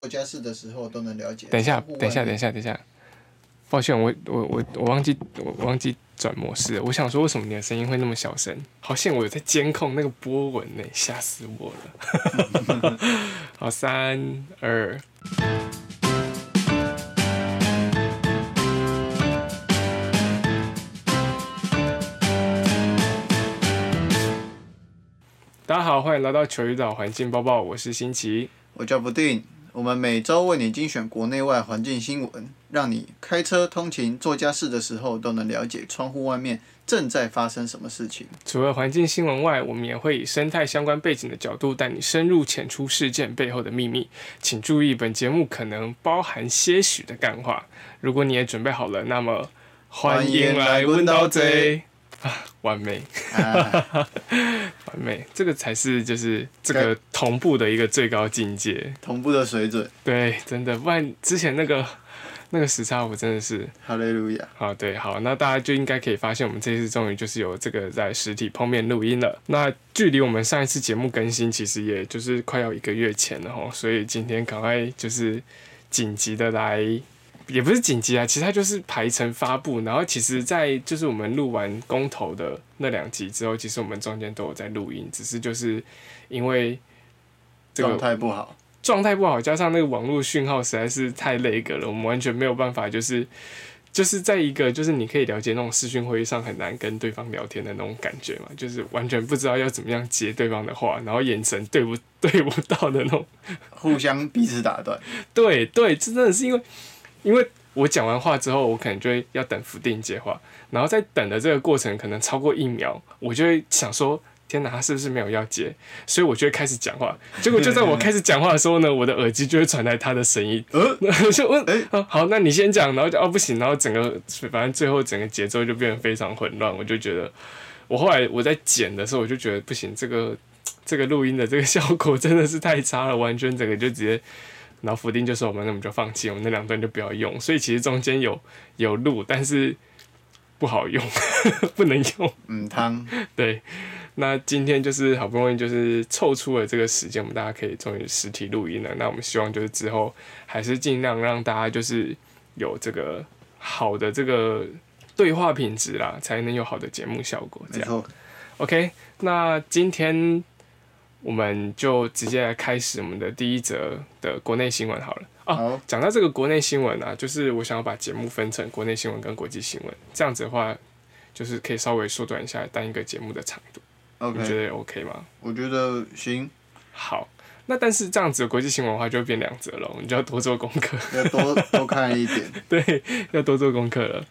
做家事的时候都能了解。等一下，等一下，等一下，等一下，抱歉，我我我我忘记我我忘记转模式了。我想说，为什么你的声音会那么小声？好像我有在监控那个波纹呢，吓死我了。好，三二。大家好，欢迎来到球鱼岛环境报报，我是新奇。我叫不定，我们每周为你精选国内外环境新闻，让你开车通勤、做家事的时候都能了解窗户外面正在发生什么事情。除了环境新闻外，我们也会以生态相关背景的角度带你深入浅出事件背后的秘密。请注意，本节目可能包含些许的干话。如果你也准备好了，那么欢迎来温刀贼啊！完美，啊，完美，这个才是就是这个同步的一个最高境界。同步的水准，对，真的，不然之前那个那个时差，我真的是哈利路亚。好，对，好，那大家就应该可以发现，我们这次终于就是有这个在实体碰面录音了。那距离我们上一次节目更新，其实也就是快要一个月前了哈，所以今天赶快就是紧急的来，也不是紧急啊，其实它就是排程发布。然后其实，在就是我们录完公投的那两集之后，其实我们中间都有在录音，只是就是因为这个状态不好，状态不好，加上那个网络讯号实在是太那个了，我们完全没有办法，就是就是在一个就是你可以了解那种视讯会议上很难跟对方聊天的那种感觉嘛，就是完全不知道要怎么样接对方的话，然后眼神对不对不到的那种。互相彼此打断。对对，这真的是因为因为我讲完话之后，我可能就会要等福定接话，然后在等的这个过程可能超过一秒，我就会想说。天哪，他是不是没有要接？所以我就会开始讲话。结果就在我开始讲话的时候呢，我的耳机就会传来他的声音。呃，就问，哎啊，好，那你先讲，然后就哦不行，然后整个反正最后整个节奏就变得非常混乱，我就觉得，我后来我在剪的时候，我就觉得不行，这个这个录音的这个效果真的是太差了，完全整个就直接，然后福丁就说我们那我们就放弃，我们那两段就不要用，所以其实中间有有录，但是不好用，不能用，嗯，汤 对。那今天就是好不容易就是凑出了这个时间，我们大家可以终于实体录音了。那我们希望就是之后还是尽量让大家就是有这个好的这个对话品质啦，才能有好的节目效果。这样，OK，那今天我们就直接来开始我们的第一则的国内新闻好了。哦，好，讲到这个国内新闻啊，就是我想要把节目分成国内新闻跟国际新闻，这样子的话，就是可以稍微缩短一下单一个节目的长度。你觉得 OK 吗？我觉得行，好，那但是这样子的国际新闻的话，就会变两则了，你就要多做功课，要多多看一点。对，要多做功课了。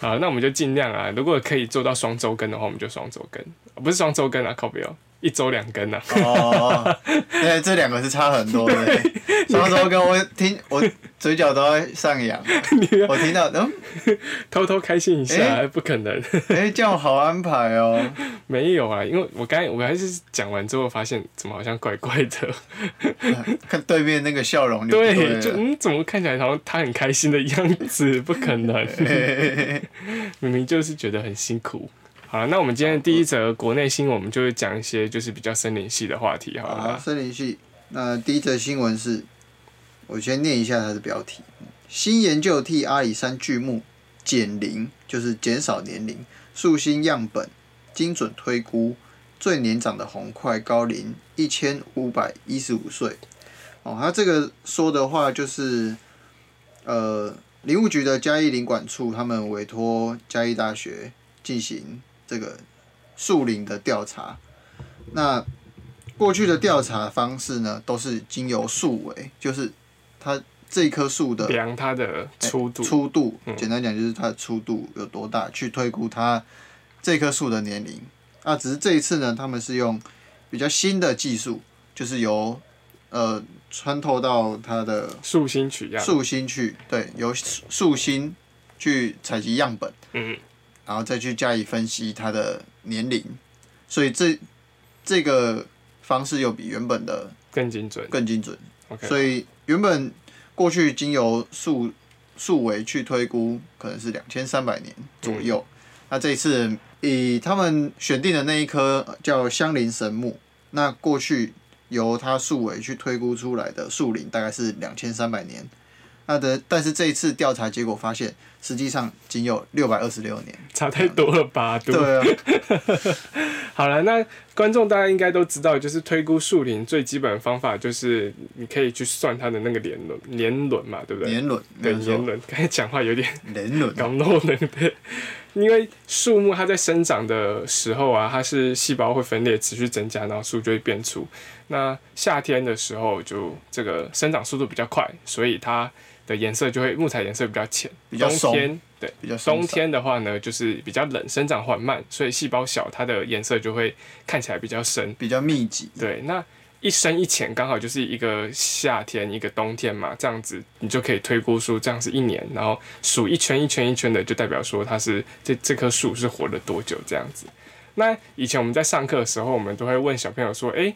好，那我们就尽量啊，如果可以做到双周更的话，我们就双周更，哦不是双周更啊，靠不要，一周两更啊。哦，因为 这两个是差很多的。什么时候跟我听，我嘴角都在上扬。我听到，嗯，偷偷开心一下，诶不可能，哎、这样好安排哦。没有啊，因为我刚才我还是讲完之后发现，怎么好像怪怪的，看对面那个笑容对就嗯，怎么看起来好像他很开心的样子，不可能。明明就是觉得很辛苦。好了，那我们今天第一则国内新闻，我们就会讲一些就是比较森林系的话题，好了，森林系。那第一则新闻是，我先念一下它的标题：新研究替阿里山巨木减龄，就是减少年龄，树新样本精准推估最年长的红块高龄一千五百一十五岁。哦，它这个说的话就是，呃，林务局的嘉义林管处他们委托嘉义大学进行这个树林的调查。那过去的调查方式呢，都是经由树围，就是它这一棵树的量它的粗度，粗度嗯，简单讲就是它的粗度有多大，去推估它这棵树的年龄。啊，只是这一次呢，他们是用比较新的技术，就是由呃穿透到它的树心取样，树心去，对，由树树心去采集样本，嗯，然后再去加以分析它的年龄，所以这这个方式又比原本的更精准。更精准。OK，所以原本过去经由数数维去推估，可能是两千三百年左右。那这一次以他们选定的那一棵叫香林神木，那过去由它树尾去推估出来的树龄大概是两千三百年。那的，但是这一次调查结果发现，实际上仅有六百二十六年，差太多了吧？对啊，好了，那观众大家应该都知道，就是推估树龄最基本的方法就是你可以去算它的那个年轮，年轮嘛，对不对？年轮，对年轮。刚才讲话有点年轮，刚漏了，对。因为树木它在生长的时候啊，它是细胞会分裂，持续增加，然后树就会变粗。那夏天的时候，就这个生长速度比较快，所以它。的颜色就会木材颜色比较浅，比较冬天对，比较冬天的话呢，就是比较冷，生长缓慢，所以细胞小，它的颜色就会看起来比较深，比较密集。对，那一深一浅刚好就是一个夏天，一个冬天嘛，这样子你就可以推估出这样是一年，然后数一圈一圈一圈的，就代表说它是这这棵树是活了多久这样子。那以前我们在上课的时候，我们都会问小朋友说：“哎，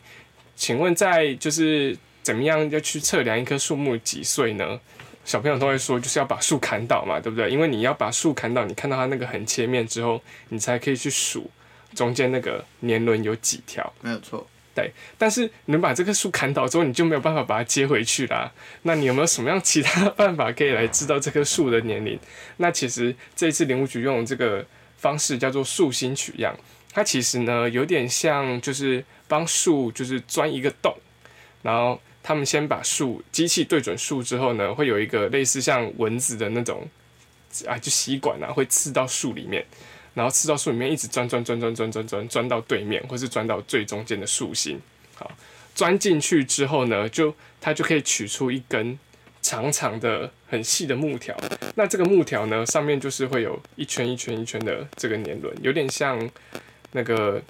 请问在就是怎么样要去测量一棵树木几岁呢？”小朋友都会说，就是要把树砍倒嘛，对不对？因为你要把树砍倒，你看到它那个横切面之后，你才可以去数中间那个年轮有几条。没有错，对。但是你把这棵树砍倒之后，你就没有办法把它接回去啦。那你有没有什么样其他办法可以来知道这棵树的年龄？那其实这一次林务局用这个方式叫做树心取样，它其实呢有点像就是帮树就是钻一个洞，然后。他们先把树机器对准树之后呢，会有一个类似像蚊子的那种啊，就吸管啊，会刺到树里面，然后刺到树里面，一直钻钻钻钻钻钻钻钻到对面，或是钻到最中间的树心。好，钻进去之后呢，就它就可以取出一根长长的、很细的木条。那这个木条呢，上面就是会有一圈一圈一圈的这个年轮，有点像那个。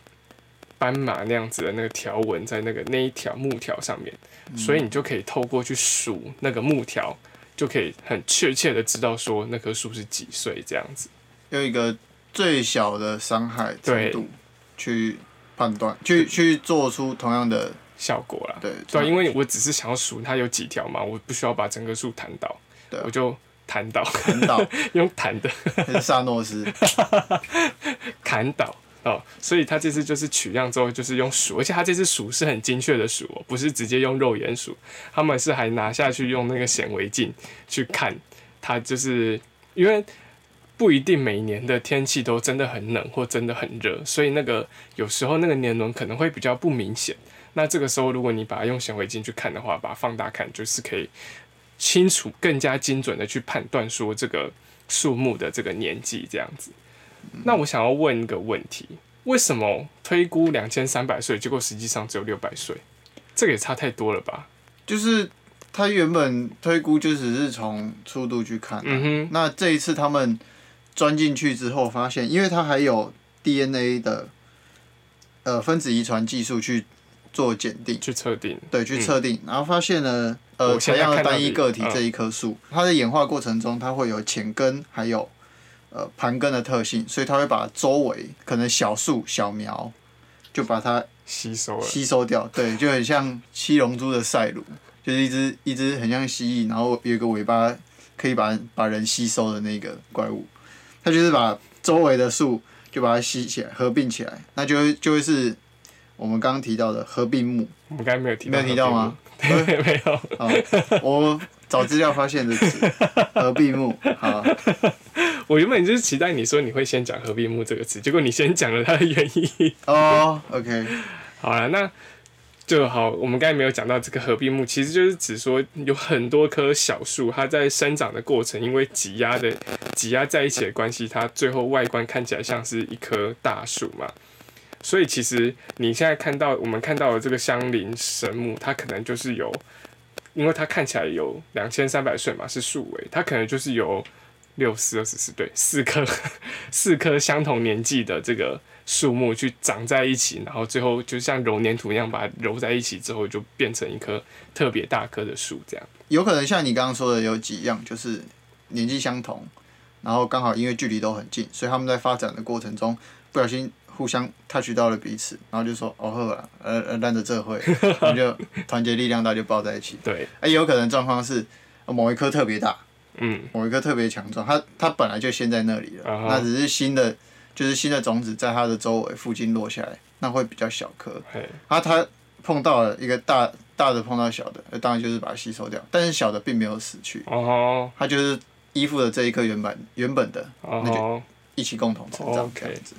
斑马那样子的那个条纹在那个那一条木条上面，所以你就可以透过去数那个木条，就可以很确切的知道说那棵树是几岁这样子，用一个最小的伤害程度去判断，去去做出同样的效果啦。对对，因为我只是想要数它有几条嘛，我不需要把整棵树弹倒，我就弹倒，弹倒 用弹的，是萨诺斯。砍倒。哦，所以他这次就是取样之后，就是用数，而且他这次数是很精确的数，不是直接用肉眼数，他们是还拿下去用那个显微镜去看，它就是因为不一定每年的天气都真的很冷或真的很热，所以那个有时候那个年轮可能会比较不明显。那这个时候如果你把它用显微镜去看的话，把它放大看，就是可以清楚、更加精准的去判断说这个树木的这个年纪这样子。那我想要问一个问题：为什么推估两千三百岁，结果实际上只有六百岁？这个也差太多了吧？就是他原本推估就只是从粗度去看，嗯哼。那这一次他们钻进去之后，发现因为它还有 DNA 的呃分子遗传技术去做检定、去测定，对，去测定，然后发现呢，呃，采样单一个体这一棵树，它的演化过程中，它会有浅根，还有。呃，盘根的特性，所以它会把周围可能小树、小苗，就把它吸收了，吸收掉。对，就很像七龙珠的赛鲁，就是一只一只很像蜥蜴，然后有一个尾巴可以把把人吸收的那个怪物。它就是把周围的树就把它吸起来，合并起来，那就会就会是我们刚刚提到的合并木。我们刚才没有提，没有提到吗？没有。好，我找资料发现的词，合并木。好。我原本就是期待你说你会先讲合并木这个词，结果你先讲了它的原因。哦，OK，好了，那就好。我们刚才没有讲到这个合并木，其实就是指说有很多棵小树，它在生长的过程，因为挤压的挤压在一起的关系，它最后外观看起来像是一棵大树嘛。所以其实你现在看到我们看到的这个香林神木，它可能就是有，因为它看起来有两千三百岁嘛，是树围，它可能就是有。六四二十四对，四棵 四棵相同年纪的这个树木去长在一起，然后最后就像揉粘土一样把它揉在一起之后，就变成一棵特别大棵的树。这样有可能像你刚刚说的有几样，就是年纪相同，然后刚好因为距离都很近，所以他们在发展的过程中不小心互相 touch 到了彼此，然后就说哦呵了，呃呃烂着这会，我们就团结力量大就抱在一起。对，哎，有可能状况是某一棵特别大。嗯，某一颗特别强壮，它它本来就先在那里了，那只是新的，就是新的种子在它的周围附近落下来，那会比较小颗。啊，它碰到了一个大大的碰到小的，那当然就是把它吸收掉，但是小的并没有死去，哦它就是依附了这一颗原本原本的那就哦，一起共同成长这样子。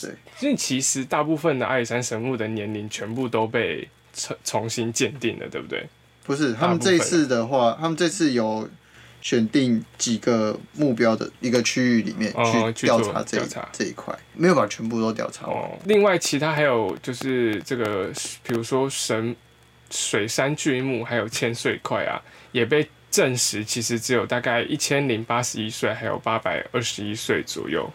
对，所以其实大部分的阿里山神木的年龄全部都被重重新鉴定了，对不对？不是他们这一次的话，他们这次有选定几个目标的一个区域里面哦去调查这查这一块，没有把全部都调查完。哦，另外其他还有就是这个，比如说神水杉巨木，还有千岁块啊，也被证实其实只有大概一千零八十一岁，还有八百二十一岁左右。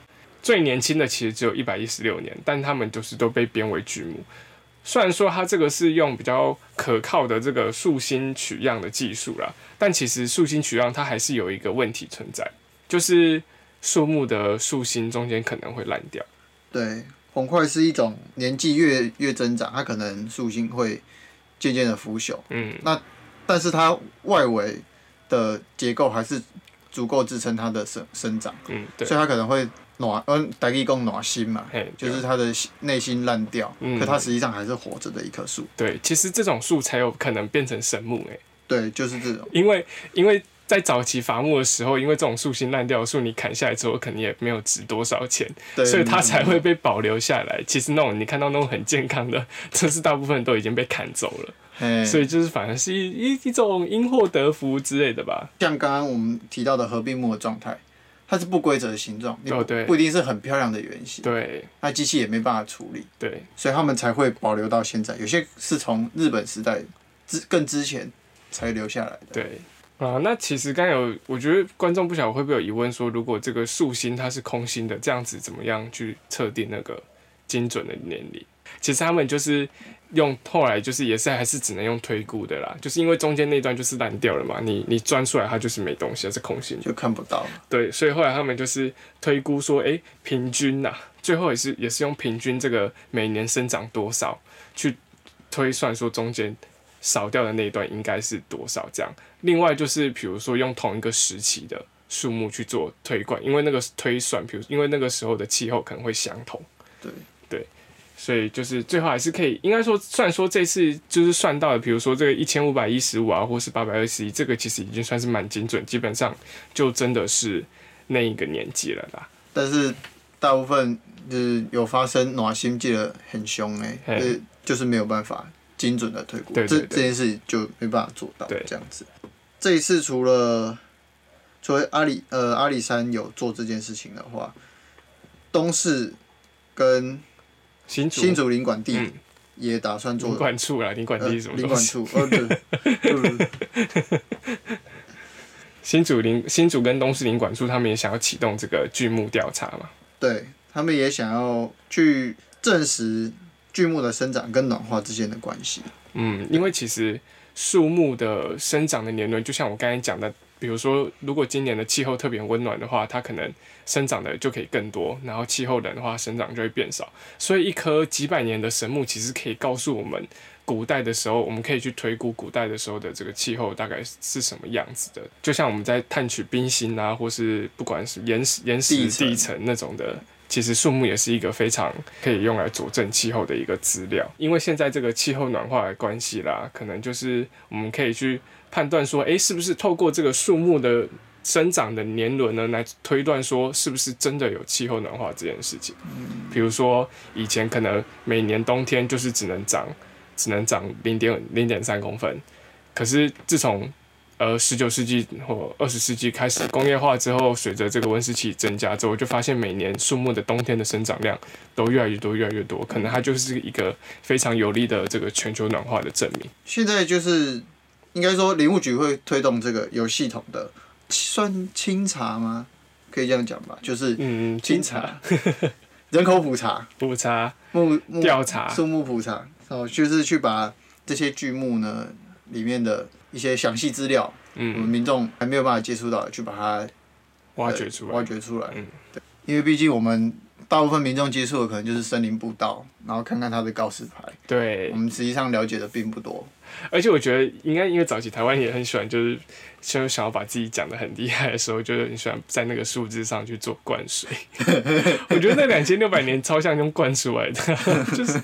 最年轻的其实只有一百一十六年，但他们就是都被编为巨木。虽然说它这个是用比较可靠的这个树心取样的技术啦，但其实树心取样它还是有一个问题存在，就是树木的树心中间可能会烂掉。对，红块是一种年纪越越增长，它可能树心会渐渐的腐朽，嗯，那但是它外围的结构还是足够支撑它的生生长，嗯，对。所，以它可能会暖，嗯，大地共暖心嘛，嘿，就是它的心内心烂掉，嗯。可它实际上还是活着的一棵树。对，其实这种树才有可能变成神木诶，对，就是这种。因为因为在早期伐木的时候，因为这种树心烂掉的树，你砍下来之后，肯定也没有值多少钱，所以它才会被保留下来。其实那种你看到那种很健康的，这是大部分都已经被砍走了，嘿所以就是反而是一一一种因祸得福之类的吧。像刚刚我们提到的合并木的状态，它是不规则的形状，哦对不一定是很漂亮的圆形，对那机器也没办法处理，对，所以他们才会保留到现在。有些是从日本时代之更之前才留下来的。对啊，那其实刚有，我觉得观众不晓得会不会有疑问说，如果这个树心它是空心的，这样子怎么样去测定那个精准的年龄？其实他们就是用后来就是也是还是只能用推估的啦，就是因为中间那段就是烂掉了嘛，你你钻出来它就是没东西，它是空心的。就看不到了，对，所以后来他们就是推估说，诶，平均呐、最后也是也是用平均这个每年生长多少去推算说中间少掉的那一段应该是多少这样。另外就是比如说用同一个时期的树木去做推断，因为那个推算，比如因为那个时候的气候可能会相同。对对。所以就是最后还是可以，应该说，虽然说这次就是算到了，比如说这个一千五百一十五啊，或是八百二十一，这个其实已经算是蛮精准，基本上就真的是那一个年纪了啦。但是大部分就是有发生暖心记得很凶哎、就是没有办法精准的推估，对对对这这件事就没办法做到对这样子。这一次除了除了阿里呃阿里山有做这件事情的话，东市跟新竹新竹林管地嗯也打算做林管处啦，林管呃地什么林管东西？处，哦对，对 新竹林新竹跟东势林管处他们也想要启动这个巨木调查嘛。对他们也想要去证实巨木的生长跟暖化之间的关系。嗯，因为其实树木的生长的年轮，就像我刚才讲的，比如说，如果今年的气候特别温暖的话，它可能生长的就可以更多；然后气候冷的话，生长就会变少。所以，一棵几百年的神木，其实可以告诉我们，古代的时候，我们可以去推估古代的时候的这个气候大概是什么样子的。就像我们在探取冰芯啊，或是不管是岩石、岩石地层地层那种的。其实树木也是一个非常可以用来佐证气候的一个资料，因为现在这个气候暖化的关系啦，可能就是我们可以去判断说，诶，是不是透过这个树木的生长的年轮呢，来推断说是不是真的有气候暖化这件事情。比如说以前可能每年冬天就是只能长只能长零点零点三公分，可是自从呃十九世纪或二十世纪开始工业化之后，随着这个温室气增加之后，就发现每年树木的冬天的生长量都越来越多，越来越多，可能它就是一个非常有力的这个全球暖化的证明。现在就是应该说林务局会推动这个有系统的算清查吗？可以这样讲吧，就是嗯，清查、人口普查、普查、木木调查，树木普查，哦，就是去把这些巨木呢里面的一些详细资料，我们嗯，民众还没有办法接触到的，去把它挖掘出来。挖。掘出来。嗯。对，因为毕竟我们大部分民众接触的可能就是森林步道，然后看看它的告示牌，对我，们实际上了解的并不多。而且我觉得应该因为早期台湾也很喜欢，就是就想要把自己讲的很厉害的时候，就是很喜欢在那个数字上去做灌水。我觉得那两千六百年超像用灌出来的，就是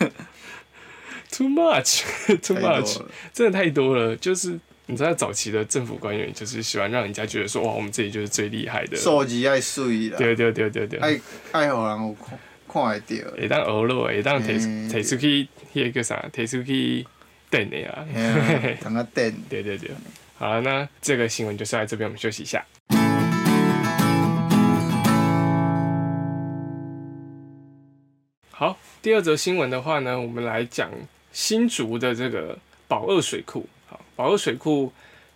too much，too much，真的太多了。就是你知道早期的政府官员就是喜欢让人家觉得说哇，我们这里就是最厉害的。手机爱水啦，对对对对对。爱爱互人有看看会到的。会当学落，会当摕嗯摕出去迄个啥，摕出去等的啊。等下等。对对对，好了，那这个新闻就是在这边，我们休息一下。好，第二则新闻的话呢，我们来讲新竹的这个宝二水库。好，宝二水库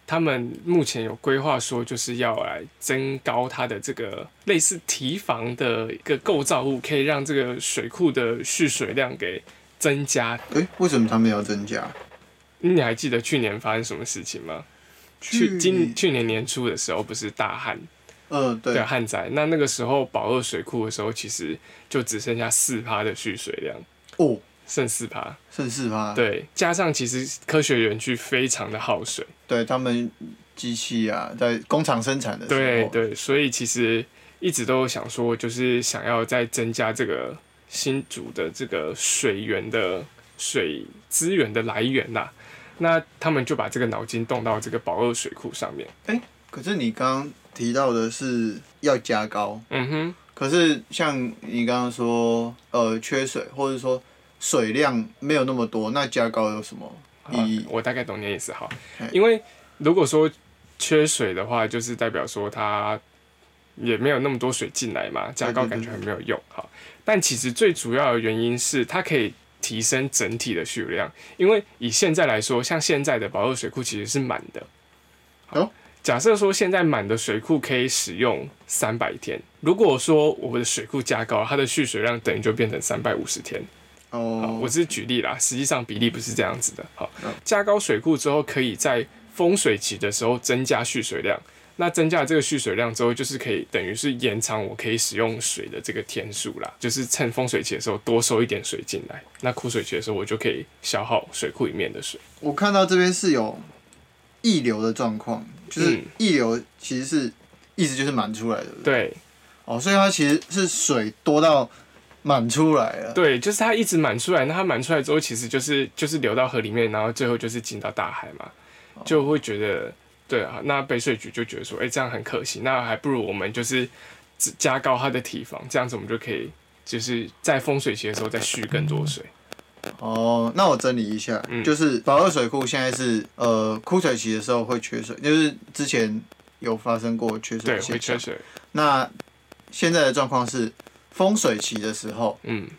他们目前有规划说，就是要来增高它的这个类似堤防的一个构造物，可以让这个水库的蓄水量给增加。诶、为什么他们要增加？你还记得去年发生什么事情吗？去今去年年初的时候，不是大旱呃对对旱灾，那那个时候宝二水库的时候，其实就只剩下四趴的蓄水量，哦，剩四趴。剩四趴。对，加上其实科学园区非常的耗水，对，他们机器啊，在工厂生产的时候，对对，所以其实一直都想说，就是想要再增加这个新竹的这个水源的水资源的来源啦。那他们就把这个脑筋动到这个宝二水库上面。哎可是你刚刚提到的是要加高，嗯哼，可是像你刚刚说，呃，缺水或者说水量没有那么多，那加高有什么意义？我大概懂你的意思哈。因为如果说缺水的话，就是代表说它也没有那么多水进来嘛，加高感觉很没有用哈。但其实最主要的原因是它可以提升整体的蓄水量，因为以现在来说，像现在的保热水库其实是满的。好哦假设说现在满的水库可以使用三百天，如果说我们的水库加高，它的蓄水量等于就变成三百五十天。好，哦我，只是举例啦，实际上比例不是这样子的。好嗯，加高水库之后，可以在丰水期的时候增加蓄水量。那增加了这个蓄水量之后，就是可以等于是延长我可以使用水的这个天数啦，就是趁丰水期的时候多收一点水进来，那枯水期的时候我就可以消耗水库里面的水。我看到这边是有溢流的状况，就是嗯溢流其实是意思就是满出来的？对哦，所以它其实是水多到满出来了。对，就是它一直满出来，那它满出来之后，其实就是就是流到河里面，然后最后就是进到大海嘛，就会觉得对啊，那北水局就觉得说，哎、这样很可惜，那还不如我们就是加高它的体防，这样子我们就可以就是在丰水期的时候再蓄更多水。哦，那我整理一下，嗯就是保二水库现在是呃枯水期的时候会缺水，就是之前有发生过缺水对，的现象。会缺水。那现在的状况是丰水期的时候，嗯，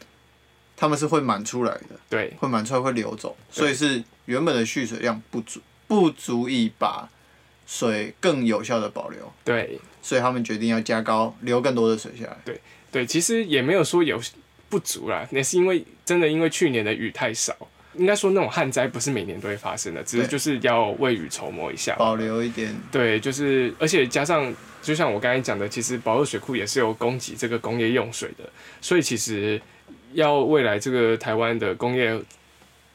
他们是会满出来的，对会满出来会流走，所以是原本的蓄水量不足，不足以把水更有效的保留，对所以他们决定要加高，流更多的水下来。对，其实也没有说有不足啦，那是因为真的因为去年的雨太少。应该说那种旱灾不是每年都会发生的，只是就是要未雨绸缪一下。保留一点，对，就是而且加上，就像我刚才讲的，其实保二水库也是有供给这个工业用水的，所以其实要未来这个台湾的工业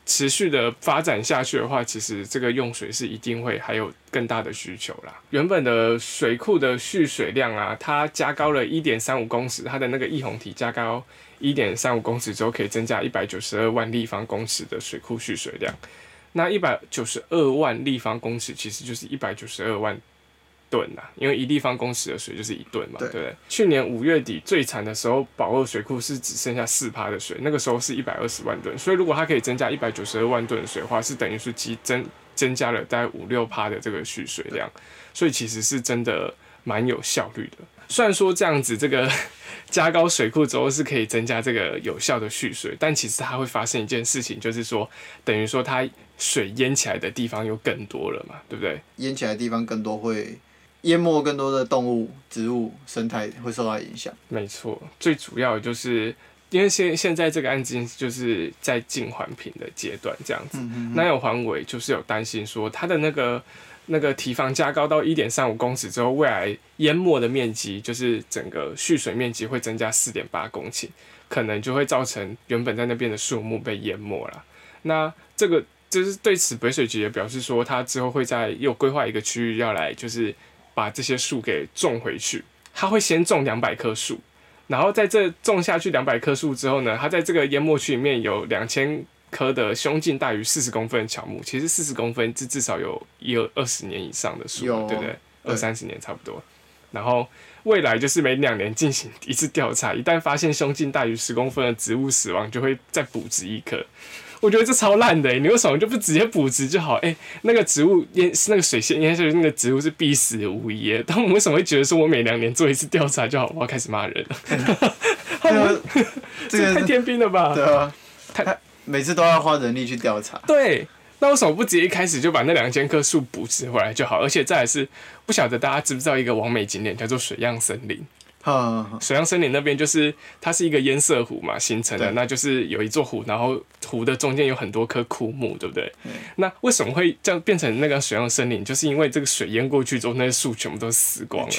持续的发展下去的话，其实这个用水是一定会还有更大的需求啦。原本的水库的蓄水量啊，它加高了一点三五公尺，它的那个溢洪体加高一点三五公尺之后，可以增加一百九十二万立方公尺的水库蓄水量。那一百九十二万立方公尺其实就是一百九十二万吨呐，因为一立方公尺的水就是一吨嘛，对对不对？去年五月底最惨的时候，宝二水库是只剩下四趴的水，那个时候是一百二十万吨，所以如果它可以增加一百九十二万吨的水的话，是等于是激增增加了大概五六趴的这个蓄水量，所以其实是真的蛮有效率的。虽然说这样子这个 加高水库之后是可以增加这个有效的蓄水，但其实它会发生一件事情，就是说等于说它水淹起来的地方又更多了嘛，对不对？淹起来的地方更多会淹没更多的动物、植物、生态会受到影响。没错，最主要就是因为现现在这个案件就是在进环评的阶段这样子，嗯那有环委就是有担心说它的那个那个堤防加高到一点三五公尺之后，未来淹没的面积就是整个蓄水面积会增加四点八公顷，可能就会造成原本在那边的树木被淹没了。那这个就是对此北水局也表示说，他之后会在又规划一个区域要来就是把这些树给种回去，他会先种两百棵树。然后在这种下去两百棵树之后呢，它在这个淹没区里面有两千棵的胸径大于四十公分的乔木，其实四十公分至至少有一二二十年以上的树，对不对？对二三十年差不多。然后未来就是每两年进行一次调查，一旦发现胸径大于十公分的植物死亡，就会再补植一棵。我觉得这超烂的、欸，你为什么就不直接补植就好？哎、那个植物淹是那个水线淹下去，那个植物是必死无疑耶。但我们为什么会觉得说我每两年做一次调查就好？我要开始骂人了，这个这这太天兵了吧？对啊，太他每次都要花人力去调查。对，那为什么不直接一开始就把那两千棵树补植回来就好？而且再来是，不晓得大家知不知道一个完美景点叫做水漾森林。哈哈，水漾森林那边就是它是一个堰塞湖嘛形成的，那就是有一座湖，然后湖的中间有很多棵枯木，对不对？对那为什么会这样变成那个水漾森林？就是因为这个水淹过去之后，那些树全部都死光了，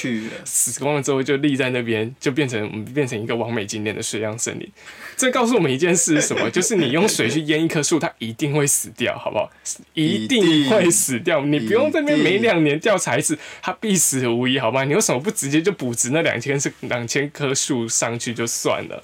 死光了之后就立在那边，就变成变成一个完美景点的水漾森林。这告诉我们一件事是什么？就是你用水去淹一棵树，它一定会死掉，好不好？一定会死掉。你不用这边每两年调查一次，它必死无疑，好吗？你为什么不直接就补植那两千是两千棵树上去就算了？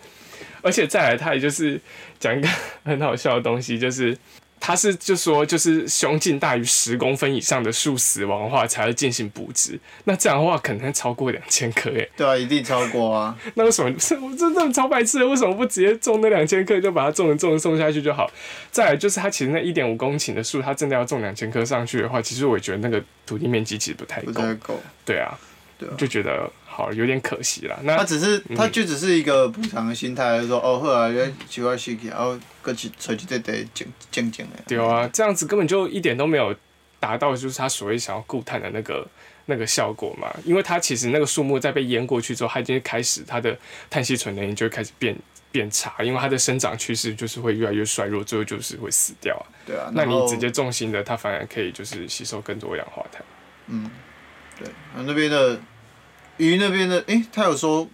而且再来，他也就是讲一个 很好笑的东西，就是他是就说，就是胸径大于十公分以上的树死亡的话，才会进行补植。那这样的话，可能超过两千棵诶。对啊，一定超过啊。那为什么我真的超白痴的？为什么不直接种那两千棵，就把它种着种着种下去就好？再来就是，它其实那一点五公顷的树，它真的要种两千棵上去的话，其实我也觉得那个土地面积其实不太够。不太够。对啊，对啊就觉得好有点可惜啦。那他只是，他就只是一个补偿的心态，就说哦，好啊，要奇怪事情，然后搁去找一块地静静静的。对啊，这样子根本就一点都没有达到，就是他所谓想要固碳的那个那个效果嘛。因为它其实那个树木在被淹过去之后，它已经开始它的碳吸存能力就会开始变变差，因为它的生长趋势就是会越来越衰弱，最后就是会死掉啊。对啊，那你直接种新的，它反而可以就是吸收更多二氧化碳。嗯，对，啊那边的鱼那边的，诶，他有说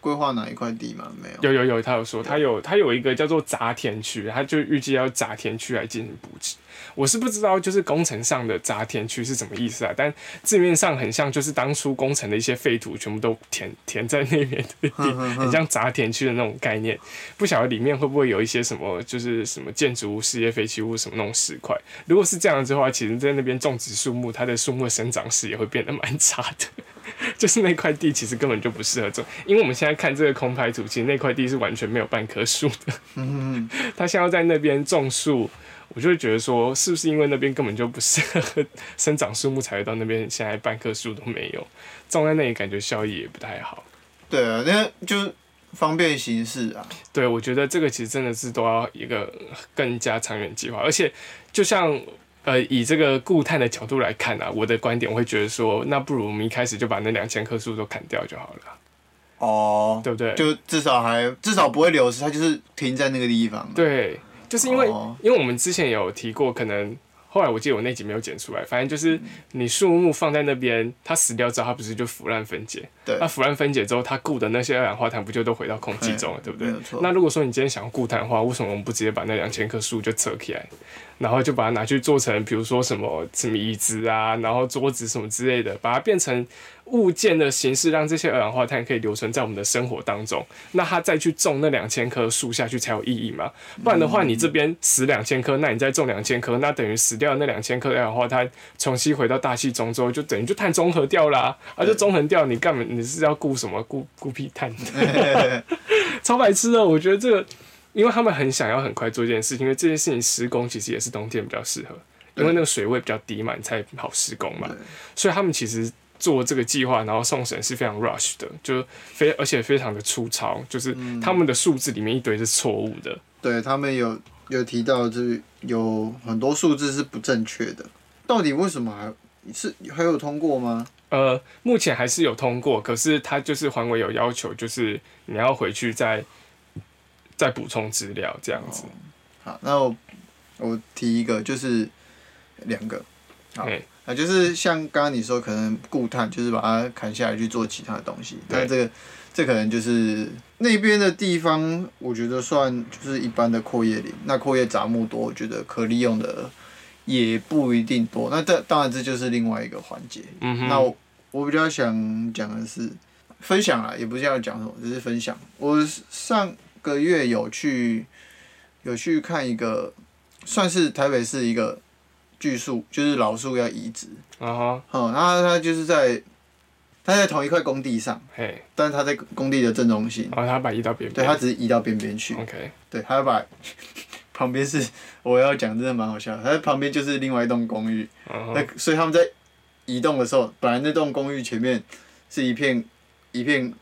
规划哪一块地吗？没有。有有有，他有说他有他有一个叫做杂田区，他就预计要杂田区来进行补植。我是不知道就是工程上的杂田区是什么意思啊，但字面上很像就是当初工程的一些废土全部都填填在那边的地，很像杂田区的那种概念。不晓得里面会不会有一些什么就是什么建筑物、事业废弃物什么那种石块。如果是这样子的话，其实在那边种植树木，它的树木的生长史也会变得蛮差的。就是那块地其实根本就不适合种，因为我们现在看这个空拍图，其实那块地是完全没有半棵树的。嗯，他现在要在那边种树，我就会觉得说，是不是因为那边根本就不适合 生长树木，才会到那边现在半棵树都没有，种在那里感觉效益也不太好。对啊，那就方便行事啊。对，我觉得这个其实真的是都要一个更加长远计划，而且就像呃以这个固碳的角度来看啊，我的观点我会觉得说，那不如我们一开始就把那两千棵树都砍掉就好了，哦，对不对？就至少还至少不会流失，它就是停在那个地方。对，就是因为、哦因为我们之前有提过，可能后来我记得我那集没有剪出来，反正就是你树木放在那边，它死掉之后，它不是就腐烂分解？对那腐烂分解之后，它固的那些二氧化碳不就都回到空气中了，对不对？那如果说你今天想要固碳的话，为什么我们不直接把那两千棵树就扯起来，然后就把它拿去做成，比如说什么什么椅子啊，然后桌子什么之类的，把它变成物件的形式，让这些二氧化碳可以留存在我们的生活当中。那它再去种那两千棵树下去才有意义嘛？不然的话，你这边死两千棵，那你再种两千棵，那等于死掉那两千棵二氧化碳重新回到大气中之后，就等于就碳中和掉啦、啊，就中和掉，你干嘛？你是要顾什么？顾顾屁碳？超白痴的，我觉得这个，因为他们很想要很快做一件事情，因为这件事情施工其实也是冬天比较适合，因为那个水位比较低嘛，你才好施工嘛，所以他们其实做这个计划，然后送审是非常 rush 的，就非而且非常的粗糙，就是他们的数字里面一堆是错误的。对他们有有提到，就是有很多数字是不正确的。到底为什么还是还有通过吗？呃，目前还是有通过，可是他就是环委有要求，就是你要回去再再补充资料这样子。好，那我我提一个，就是两个，好嘿啊，就是像刚刚你说，可能固碳就是把它砍下来去做其他的东西，但这个这可能就是那边的地方，我觉得算就是一般的阔叶林，那阔叶杂木多，我觉得可利用的也不一定多。那这当然这就是另外一个环节。嗯哼，那我我比较想讲的是分享啊，也不是要讲什么，只是分享。我上个月有去有去看一个算是台北市一个巨树，就是老树要移植。啊哈，哦，然后他就是在他在同一块工地上，嘿，但是他在工地的正中心。然后他把移到边对，边，它只是移到边边去。OK，对，他要把 旁边是我要讲，真的蛮好笑的。它旁边就是另外一栋公寓，嗯那所以他们在移动的时候，本来那栋公寓前面是一片一片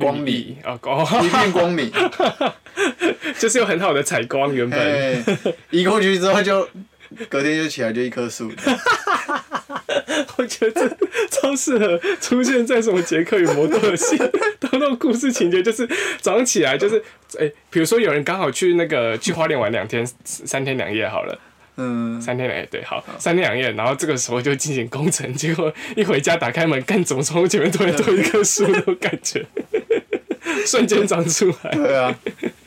光明啊，光一片光明，就是有很好的采光，原本哎，移过去之后就隔天就起来就一棵树。我觉得这超适合出现在什么杰克与摩托的戏，当那种故事情节，就是早上起来就是，哎、比如说有人刚好去那个去花莲玩两天三天两夜好了，嗯，三天两夜对，好三天两夜，然后这个时候就进行工程，结果一回家打开门，干怎么窗户前面突然多一棵树那种感觉，瞬间长出来。对啊，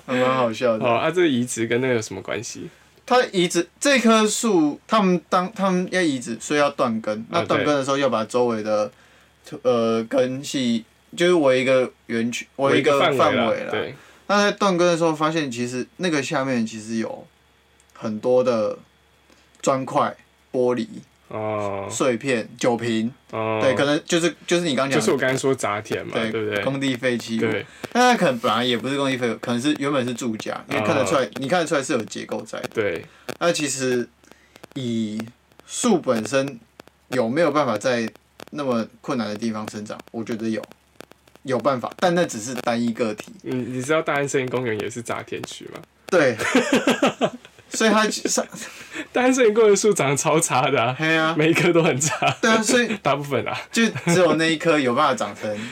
还蛮好笑的。哦，啊，这个移植跟那个有什么关系？它移植这棵树，他们当他们要移植，所以要断根。那啊断根的时候要把周围的呃根系，就是围一个圆圈，围一个范围了。对，那在断根的时候，发现其实那个下面其实有很多的砖块、玻璃、哦碎片、酒瓶，哦，对，可能就是就是你刚讲的，就是我刚才说杂田嘛，对对不对？工地废弃物。对，那可能本来也不是工地废物，可能是原本是住家，因为看得出来，你看得出来是有结构在的。对，那其实以树本身有没有办法在那么困难的地方生长？我觉得有，有办法，但那只是单一个体。嗯，你知道大安森林公园也是杂田区吗？对，所以他上，大安森林公园树长得超差的啊，嘿啊，每一棵都很差，对啊，所以大部分啊。就只有那一棵有办法长成，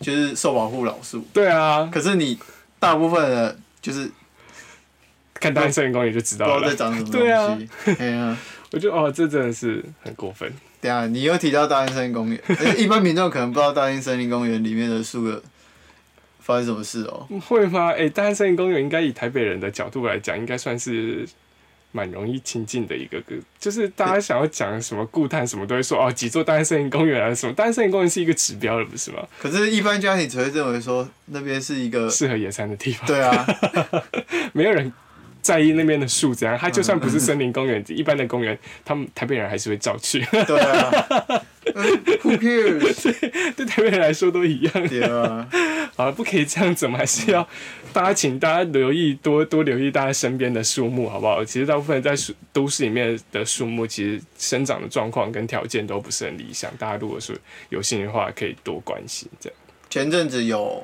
就是受保护老树。对啊，可是你大部分的，就是看大安森林公园就知不知道在。长什么对啊东西。嘿啊。我觉得哦，这真的是很过分。对啊，你又提到大安森林公园，呃一般民众可能不知道大安森林公园里面的树的发生什么事哦。会吗？哎、大安森林公园应该以台北人的角度来讲，应该算是蛮容易亲近的一个个，就是大家想要讲什么固碳什么，都会说哦几座大安森林公园啊什么。大安森林公园是一个指标了，不是吗？可是，一般家庭只会认为说那边是一个，适合野餐的地方，对啊，没有人在意那边的树怎样。它就算不是森林公园，一般的公园，他们台北人还是会照去。对啊。呃 Who cares？对台北人来说都一样。对啊，好，不可以这样子，我们还是要大家请大家留意多多留意大家身边的树木，好不好？其实大部分在树都市里面的树木，其实生长的状况跟条件都不是很理想。大家如果是有兴趣的话，可以多关心这样。前阵子有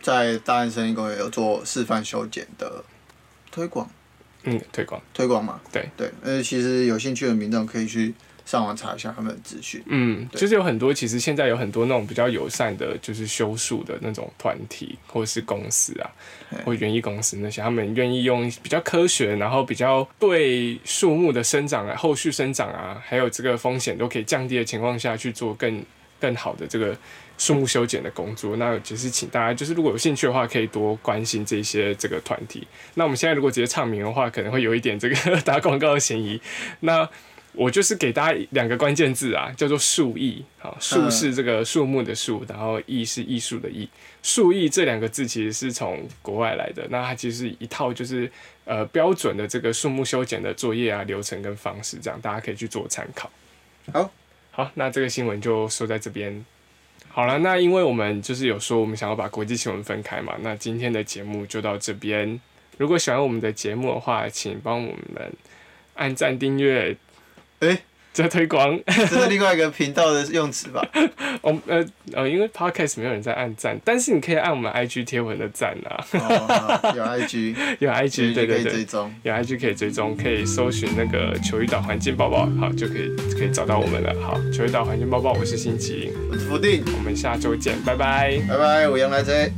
在大安森林公园有做示范修剪的推广，嗯，推广，推广嘛。对。对，呃，其实有兴趣的民众可以去上网查一下他们的资讯。嗯，对。就是有很多，其实现在有很多那种比较友善的，就是修树的那种团体或者是公司啊，或园艺公司那些，他们愿意用比较科学，然后比较对树木的生长啊、后续生长啊，还有这个风险都可以降低的情况下去做更更好的这个树木修剪的工作。那就是请大家，就是如果有兴趣的话，可以多关心这些这个团体。那我们现在如果直接唱名的话，可能会有一点这个 打广告的嫌疑。那我就是给大家两个关键字啊，叫做树艺。好，树是这个树木的树，然后艺是艺术的艺。树艺这两个字其实是从国外来的，那它其实是一套就是呃标准的这个树木修剪的作业啊流程跟方式，这样大家可以去做参考。好，好，那这个新闻就说在这边。好了，那因为我们就是有说我们想要把国际新闻分开嘛，那今天的节目就到这边。如果喜欢我们的节目的话，请帮我们按赞、订阅、哎、这推广。这是另外一个频道的用词吧？我呃呃，因为 podcast 没有人在按赞，但是你可以按我们 IG 贴文的赞啊，哦，有 IG，有 IG 对可以对对追，踪。有 IG 可以追踪，可以搜寻那个球鱼岛环境报报，好就可以可以找到我们了。好，球鱼岛环境报报，我是辛奇，我是福定，我们下周见，拜拜。拜拜，我杨来贼。